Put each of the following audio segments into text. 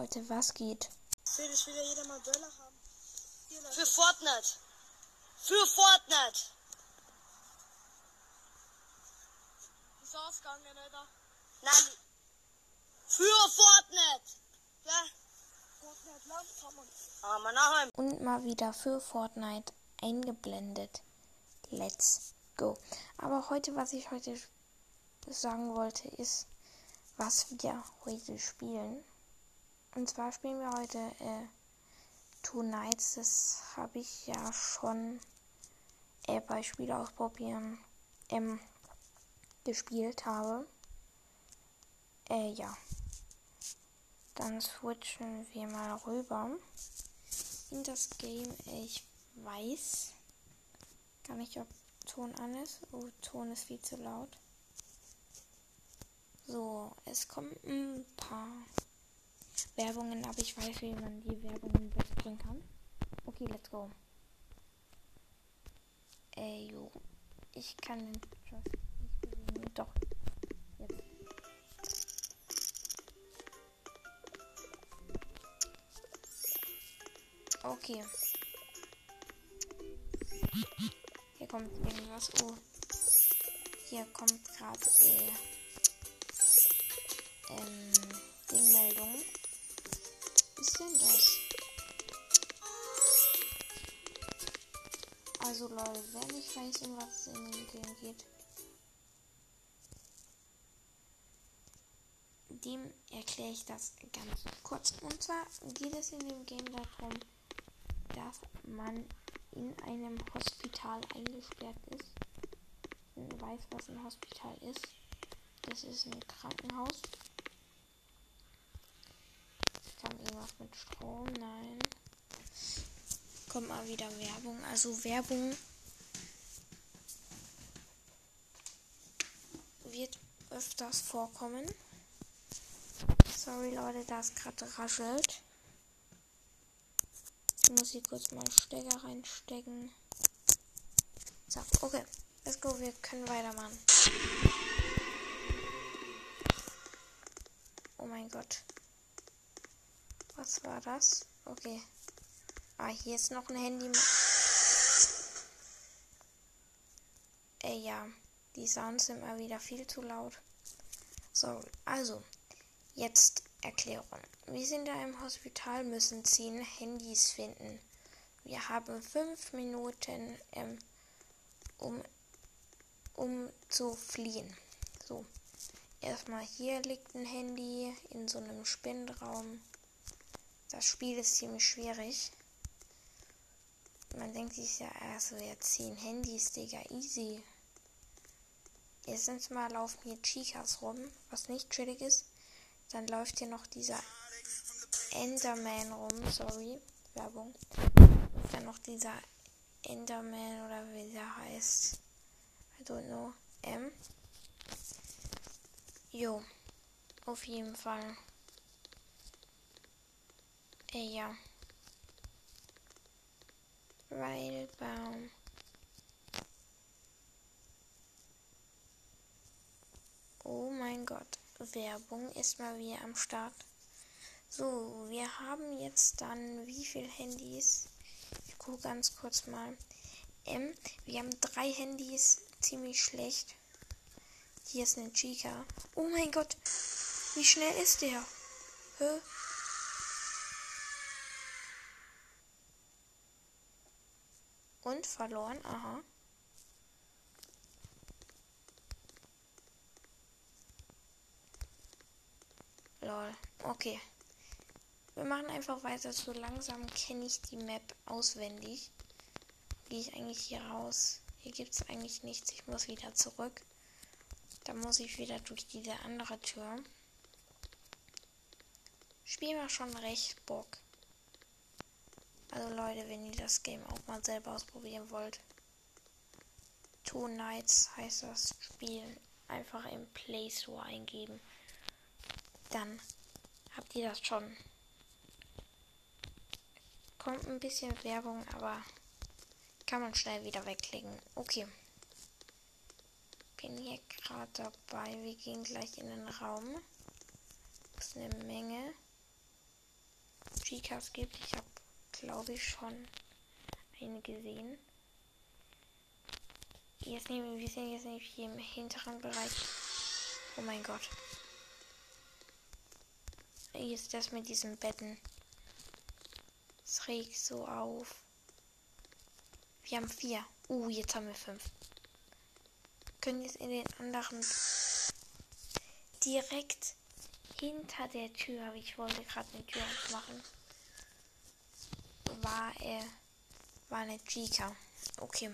Leute, was geht? Felix will ja jeder mal Böller haben. Hier. Für Fortnite. Für Fortnite. Ist ausgegangen, Alter. Nein. Für Fortnite. Ja. Fortnite Land. Aber nachher. Und mal wieder für Fortnite eingeblendet. Let's go. Aber heute, was ich heute sagen wollte, ist, was wir heute spielen. Und zwar spielen wir heute äh, Two Nights. Das habe ich ja schon äh, bei Spiele ausprobieren ähm, gespielt habe. Äh, ja. Dann switchen wir mal rüber in das Game. Ich weiß gar nicht, ob Ton an ist. Oh, Ton ist viel zu laut. So, es kommen ein paar Werbungen, aber ich weiß, wie man die Werbungen wegbringen kann. Okay, let's go. Ey, jo. Ich kann den Just nicht bewegen. Doch. Jetzt. Okay. Hier kommt irgendwas. Oh. Hier kommt gerade äh, ähm, Dingmeldung. Denn das? Also Leute, wer nicht weiß, um was es in dem Game geht, dem erkläre ich das ganz kurz. Und zwar geht es in dem Game darum, dass man in einem Hospital eingesperrt ist. Und weiß, was ein Hospital ist. Das ist ein Krankenhaus. Irgendwas mit Strom? Nein. Kommt mal wieder Werbung. Also Werbung wird öfters vorkommen. Sorry Leute, da es gerade raschelt. Ich muss hier kurz mal Stecker reinstecken. So, okay. Let's go, wir können weitermachen. Oh mein Gott. Was war das? Okay. Ah, hier ist noch ein Handy. Ey, ja. Die Sounds sind mal wieder viel zu laut. So, also. Jetzt Erklärung. Wir sind da im Hospital, müssen zehn Handys finden. Wir haben fünf Minuten, ähm, um, um zu fliehen. So. Erstmal hier liegt ein Handy in so einem Spinnraum. Das Spiel ist ziemlich schwierig. Man denkt sich ja, also jetzt zehn Handys, Digga, easy. Erstens mal laufen hier Chicas rum, was nicht chillig ist. Dann läuft hier noch dieser Enderman rum, sorry, Werbung. Dann noch dieser Enderman oder wie der heißt. I don't know. M. Jo, auf jeden Fall. Ey, ja. Wildbaum. Oh mein Gott. Werbung ist mal wieder am Start. So, wir haben jetzt dann wie viele Handys? Ich gucke ganz kurz mal. Ähm, wir haben drei Handys, ziemlich schlecht. Hier ist eine Chica. Oh mein Gott, wie schnell ist der? Hä? Und verloren, aha. Lol, okay. Wir machen einfach weiter. So langsam kenne ich die Map auswendig. Gehe ich eigentlich hier raus? Hier gibt es eigentlich nichts. Ich muss wieder zurück. Dann muss ich wieder durch diese andere Tür. Spiel mal schon recht Bock. Also Leute, wenn ihr das Game auch mal selber ausprobieren wollt. Two Nights heißt das Spiel. Einfach im Play Store eingeben. Dann habt ihr das schon. Kommt ein bisschen Werbung, aber kann man schnell wieder wegklicken. Okay. Bin hier gerade dabei. Wir gehen gleich in den Raum. Das ist eine Menge. Chicas gibt. Ich habe, glaube ich, schon eine gesehen. Jetzt nehmen wir sind jetzt nämlich hier im hinteren Bereich. Oh mein Gott. Ist das mit diesen Betten. Es regt so auf. Wir haben vier. Uh, jetzt haben wir fünf. Können jetzt in den anderen direkt hinter der Tür, ich wollte gerade eine Tür aufmachen, war er, war eine Chica. Okay.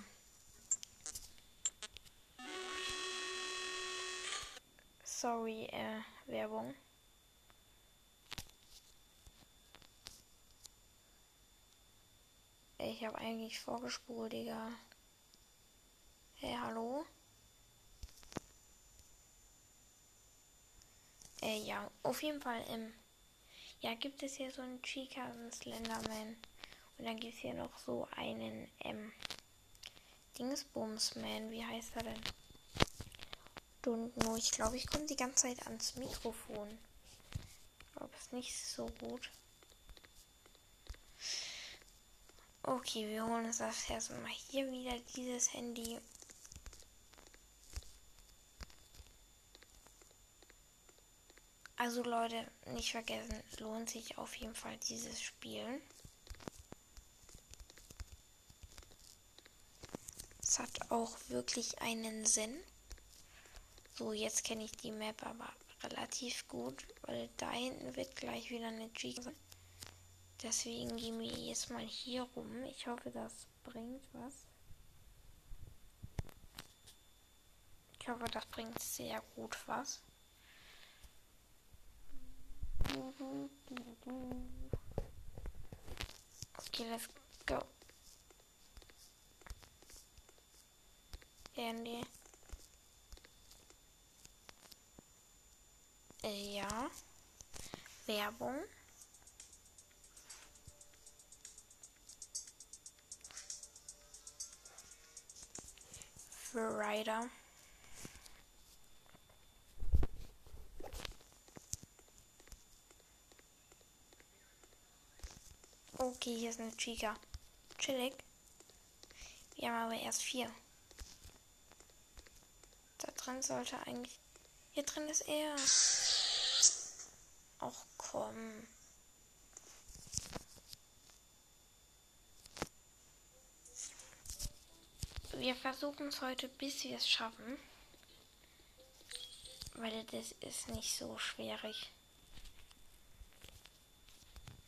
Sorry, äh, Werbung. Ich habe eigentlich vorgespult, Digga. Hey, hallo? Äh, ja, auf jeden Fall, ähm, ja, gibt es hier so einen Chica und Slenderman. Und dann gibt es hier noch so einen, ähm, Dingsbumsman. Wie heißt er denn? Nur, ich glaube, ich komme die ganze Zeit ans Mikrofon. Es ist nicht so gut. Okay, wir holen uns das erstmal hier wieder, dieses Handy. Also Leute, nicht vergessen, lohnt sich auf jeden Fall dieses Spiel. Es hat auch wirklich einen Sinn. So, jetzt kenne ich die Map aber relativ gut, weil da hinten wird gleich wieder eine G. Deswegen gehen wir jetzt mal hier rum. Ich hoffe, das bringt was. Ich hoffe, das bringt sehr gut was. Okay, let's go. Handy. Äh, ja. Werbung. Rider. Okay, hier ist eine Chica. Chillig. Wir haben aber erst vier. Da drin sollte eigentlich. Hier drin ist er. Ach komm. Wir versuchen es heute, bis wir es schaffen. Weil das ist nicht so schwierig.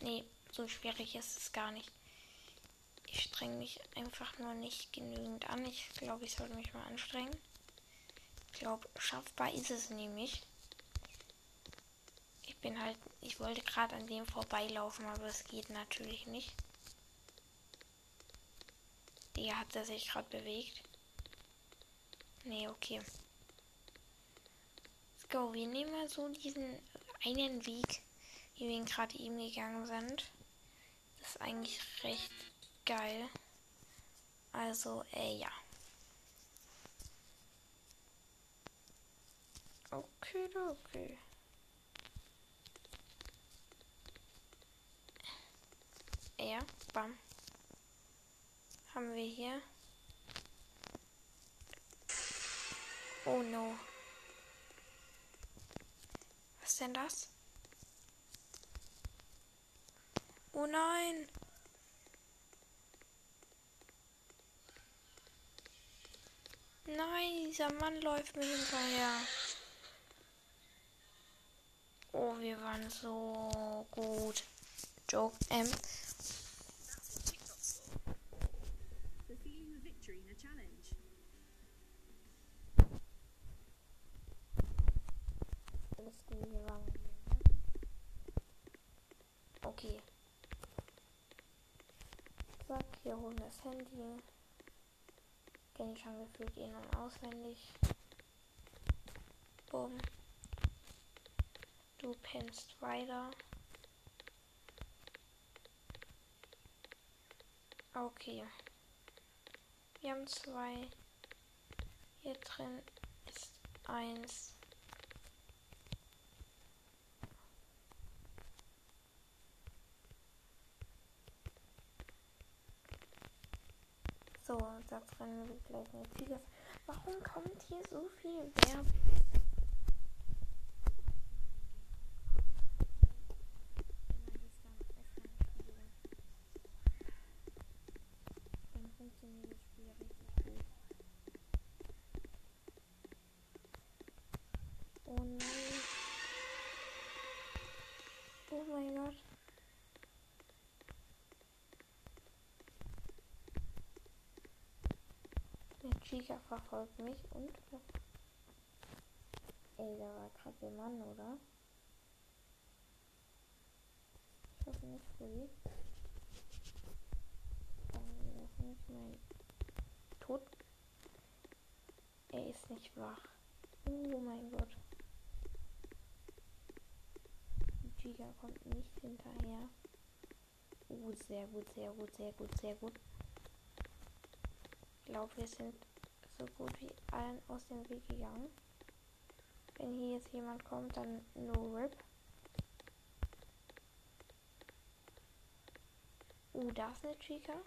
Nee, so schwierig ist es gar nicht. Ich strenge mich einfach nur nicht genügend an. Ich glaube, ich sollte mich mal anstrengen. Ich glaube, schaffbar ist es nämlich. Ich bin halt, ich wollte gerade an dem vorbeilaufen, aber es geht natürlich nicht. Der hat er sich gerade bewegt. Nee, okay. Let's go. Wir nehmen mal so diesen einen Weg, wie wir ihn gerade eben gegangen sind. Das ist eigentlich recht geil. Also, äh, ja. Okay, okay. Ja, bam haben wir hier? Oh no. Was denn das? Oh nein. Nein, dieser Mann läuft mir hinterher. Oh, wir waren so gut. Joke. Ähm, Okay. Zack, wir holen das Handy. Kenne ich schon gefühlt ihn und auswendig. Bumm. Du pennst weiter. Okay. Wir haben zwei. Hier drin ist eins. So, da drin gleich eine Ziege. Warum kommt hier so viel Werbung? Mein Gott. Der Chica verfolgt mich und. Ey, da war gerade der Mann, oder? Ich hoffe nicht, Fully. Dann das ist nicht mein Tod. Er ist nicht wach. Oh mein Gott. Chica kommt nicht hinterher. Oh, sehr gut, sehr gut, sehr gut, sehr gut. Ich glaube, wir sind so gut wie allen aus dem Weg gegangen. Wenn hier jetzt jemand kommt, dann no rip. Oh, da ist eine Chica.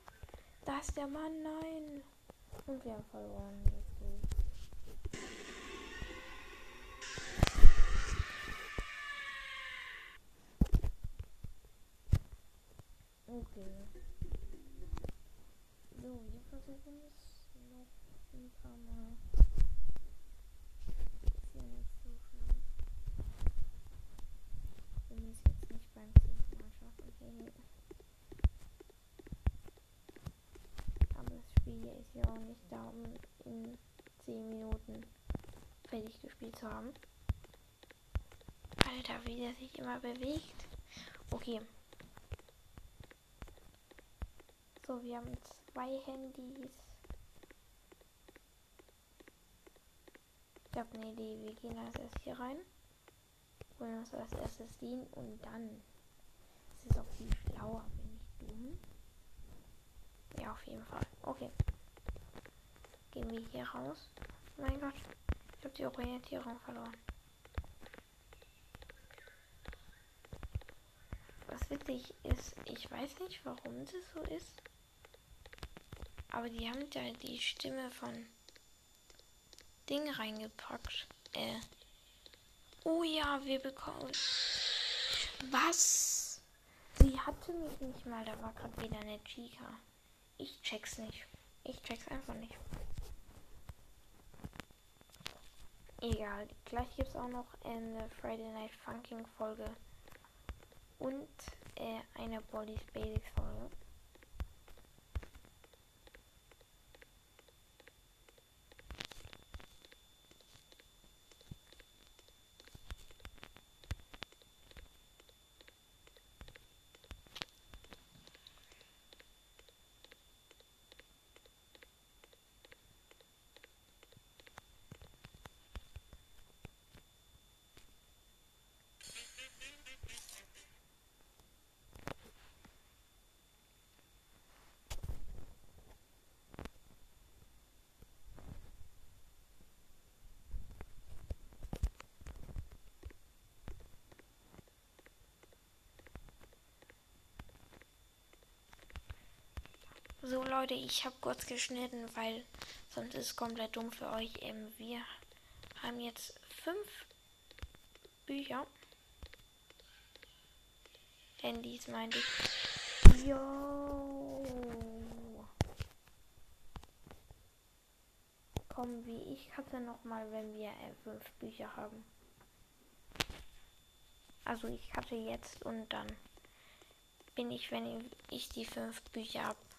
Da ist der Mann, nein. Und wir haben verloren. Okay. So, wir versuchen es noch ein paar Mal. Ist ja nicht so schlimm. Wenn wir es jetzt nicht beim zehnten Mal schaffen. Hehe. Aber das Spiel ist ja auch nicht da, um in 10 Minuten fertig gespielt zu haben. Alter, wie der sich immer bewegt. Okay. So, wir haben zwei Handys. Ich habe eine Idee. Wir gehen als erstes hier rein. Holen uns als erstes den und dann. Es ist auch viel schlauer, bin ich dumm. Ja, auf jeden Fall. Okay. Gehen wir hier raus. Mein Gott. Ich habe die Orientierung verloren. Was witzig ist, ich weiß nicht, warum das so ist. Aber die haben da die Stimme von Ding reingepackt. Äh. Oh ja, wir bekommen. Was? Sie hatte mich nicht mal, da war gerade wieder eine Chica. Ich check's nicht. Ich check's einfach nicht. Egal. Gleich gibt's auch noch eine Friday Night Funking Folge. Und äh, eine Bodies Basics Folge. So Leute, ich habe kurz geschnitten, weil sonst ist es komplett dumm für euch. Ähm, wir haben jetzt fünf Bücher. Handys meinte ich. Yo. Komm, wie ich hatte noch mal, wenn wir äh, fünf Bücher haben. Also ich hatte jetzt und dann bin ich, wenn ich die fünf Bücher habe,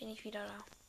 bin ich wieder da.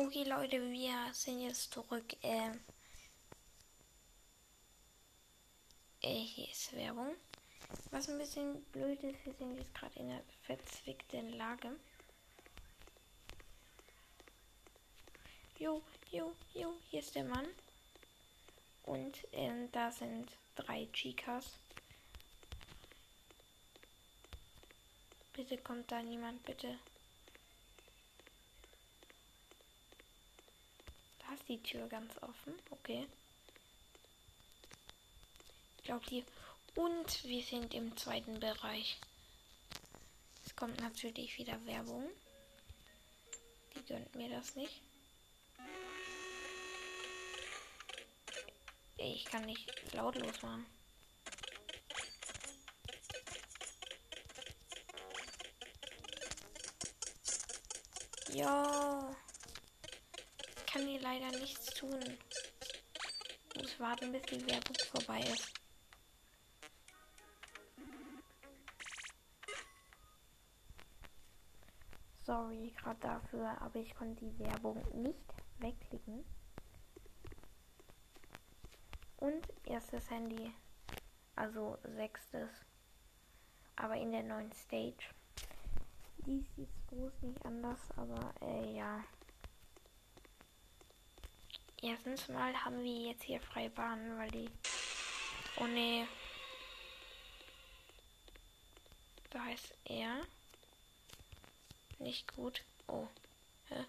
Okay, Leute, wir sind jetzt zurück. Ähm, äh, hier ist Werbung. Was ein bisschen blöd ist, wir sind jetzt gerade in einer verzwickten Lage. Jo, jo, jo, hier ist der Mann. Und ähm, da sind drei Chicas. Bitte kommt da niemand, bitte. Da die Tür ganz offen. Okay. Ich glaube, die. Und wir sind im zweiten Bereich. Es kommt natürlich wieder Werbung. Die gönnt mir das nicht. Ich kann nicht lautlos machen. Ja. Kann hier leider nichts tun. Ich muss warten, bis die Werbung vorbei ist. Sorry gerade dafür, aber ich konnte die Werbung nicht wegklicken. Und erstes Handy, also sechstes, aber in der neuen Stage. Die ist groß nicht anders, aber äh, ja. Erstens mal haben wir jetzt hier freie Bahn, weil die. Oh ne. Da heißt er. Nicht gut. Oh. Hä?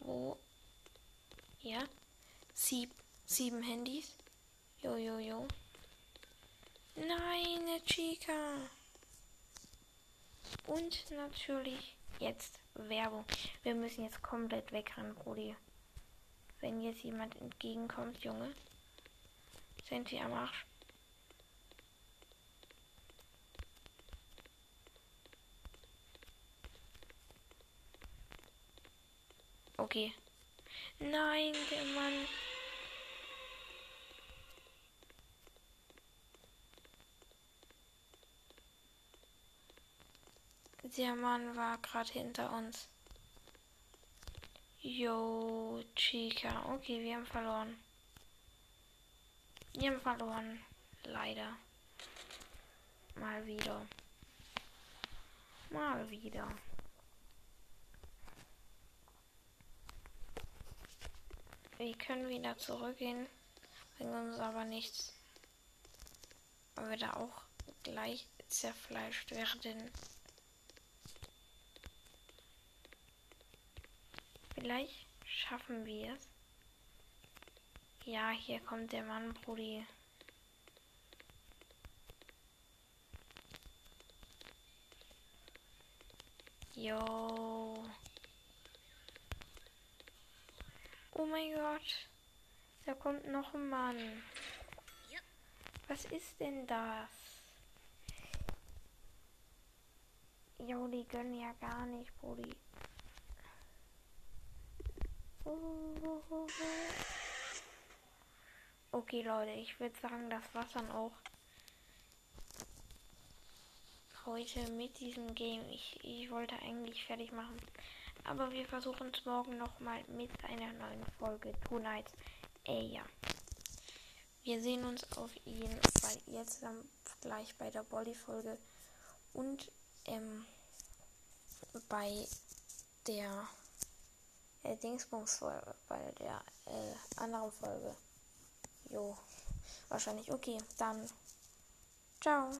Wo? Ja. Sieb, sieben Handys. Jo, jo, jo. Nein, eine Chica. Und natürlich jetzt Werbung. Wir müssen jetzt komplett wegrennen, Brudi. Wenn jetzt jemand entgegenkommt, Junge. Sind wir am Arsch. Okay. Nein, der Mann. Der Mann war gerade hinter uns. Yo, Chica. Okay, wir haben verloren. Wir haben verloren. Leider. Mal wieder. Mal wieder. Wir können wieder zurückgehen. Bringt uns aber nichts. Weil wir da auch gleich zerfleischt werden. Vielleicht schaffen wir es. Ja, hier kommt der Mann, Brudi. Jo. Oh mein Gott. Da kommt noch ein Mann. Was ist denn das? Jo, die gönnen ja gar nicht, Brudi. Okay, Leute, ich würde sagen, das war's dann auch heute mit diesem Game. Ich, ich wollte eigentlich fertig machen. Aber wir versuchen es morgen nochmal mit einer neuen Folge Tonight. Äh, ja. Wir sehen uns auf jeden Fall jetzt dann gleich bei der Body-Folge und ähm, bei der äh, Dingsbums-Folge, bei der äh, anderen Folge. Jo, wahrscheinlich. Okay, dann. Ciao.